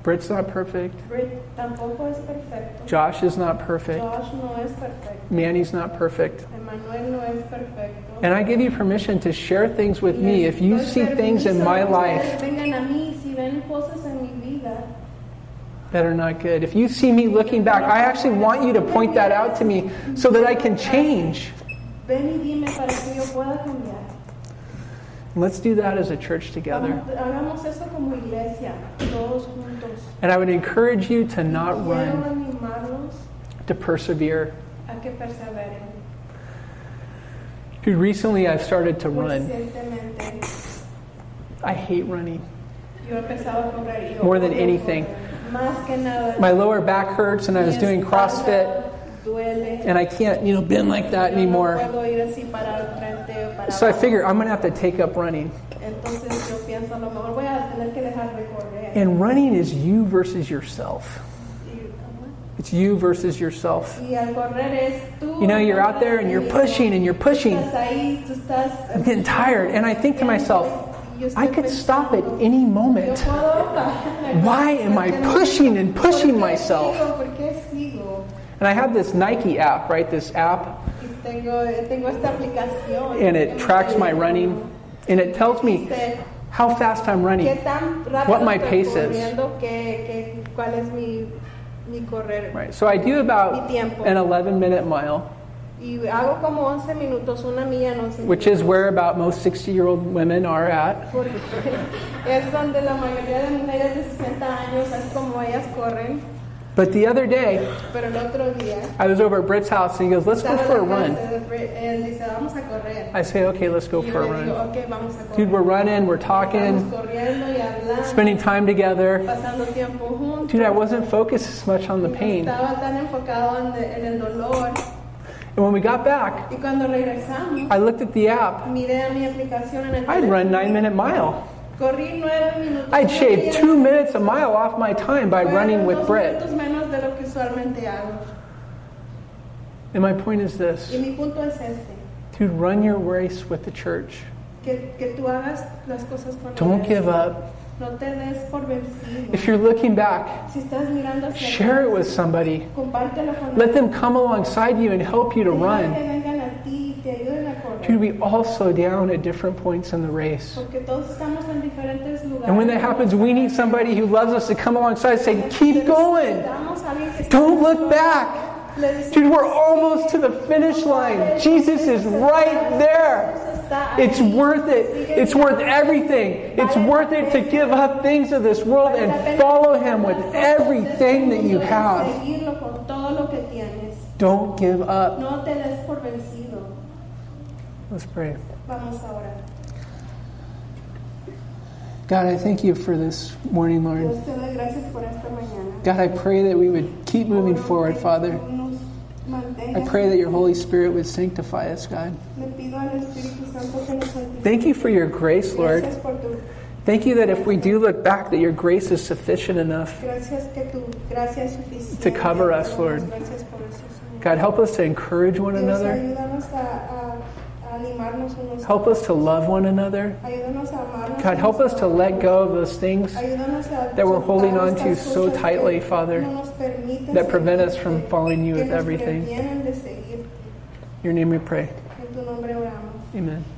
Britt's not perfect. Britt tampoco es perfecto. Josh is not perfect. No. Manny's not perfect. No. And I give you permission to share things with me if you see things in my life ustedes Vengan a mí si ven cosas en mi vida. that are not good. If you see me looking back, I actually want you to point that out to me so that I can change. Ven y dime para que yo pueda cambiar. Let's do that as a church together. Hagamos eso como iglesia, todos juntos. And I would encourage you to not run, to persevere. a que perseveren. Dude, recently I've started to run. I hate running. yo he empezado a correr. y yo More than anything. correr. Más que nada. My lower back hurts and I was doing CrossFit Duele. and I can't, you know, bend like that Yo anymore. puedo ir así para el frente So I figure I'm going to have to take up running. Entonces pienso a lo mejor voy a tener que dejar de correr. And running is you versus yourself. It's you versus yourself. y al correr es tú. You know, you're out there and you're pushing and you're pushing. Estás ahí, tú estás. I'm getting tired. And I think to myself, I could stop at any moment. Why am <laughs> I pushing and pushing myself? sigo? ¿Por qué sigo? And I have this Nike app, right? This app, tengo, tengo esta aplicación. and it tracks my running, and it tells me how fast I'm running. What my pace is. corriendo? ¿Qué, qué, ¿Cuál es mi, mi correr? Right. So I do about an 11 minute mile, Y hago como 11 minutos, una milla en 11 which is where about most 60 year old women are at. Porque es donde la mayoría de mujeres de 60 años, así como ellas corren. But the other day, Pero el otro día, I was over at Britt's house, and he goes, Let's go for a run. casa de Brit- él dice, vamos a correr. I say, Okay, let's go for a run. ok, vamos a correr. Dude, we're running, we're talking, corriendo y hablando, spending time together. pasando tiempo juntos. Dude, I wasn't focused as much on the pain. Estaba tan enfocado en, de- en el dolor. And when we got back, Y cuando regresamos, I looked at the app. miré a mi aplicación en el I'd run nine minute mile. Corrí nueve minutos. I'd Nueve shave two minutes a mile off my time by running with dos Britt. minutos menos de lo que usualmente hago. And my point is this mi punto es este. to run your race with the church. Que, que tú hagas las cosas con Don't give up. No te des por vencido. If you're looking back, si estás mirando hacia share it with somebody. Let them come alongside you and help you to run. Dude, we all slow down at different points in the race. Porque todos estamos en diferentes lugares. And when that happens, we need somebody who loves us to come alongside and say, Keep going. Necesitamos a alguien que esté Don't look back. nosotros. Le decimos, Dude, we're almost to the finish line. Jesus is right there. It's worth it. It's worth everything. It's worth it to give up things of this world and follow Him with everything that you have. Seguirlo con todo lo que tienes. Don't give up. No te des por vencido. Let's pray. Vamos ahora. God, I thank you for this morning, Lord. Dios te doy gracias por esta mañana. God, I pray that we would keep moving forward, Father. I pray that your Holy Spirit would sanctify us, God. Le pido al Espíritu Santo que nos santifique. Thank you for your grace, Lord. Gracias por tu Thank you that if we do look back, that your grace is sufficient enough. gracias que tu gracia es suficiente. To cover us, Lord. Gracias por eso, Señor. God, help us to encourage one another. Help us to love one another. Ayúdanos a amarnos. God, help us to let go of those things that we're holding on to so tightly, Father, no nos permiten that prevent us from following you with everything. previenen de seguirte. In your name we pray. En tu nombre oramos. Amen.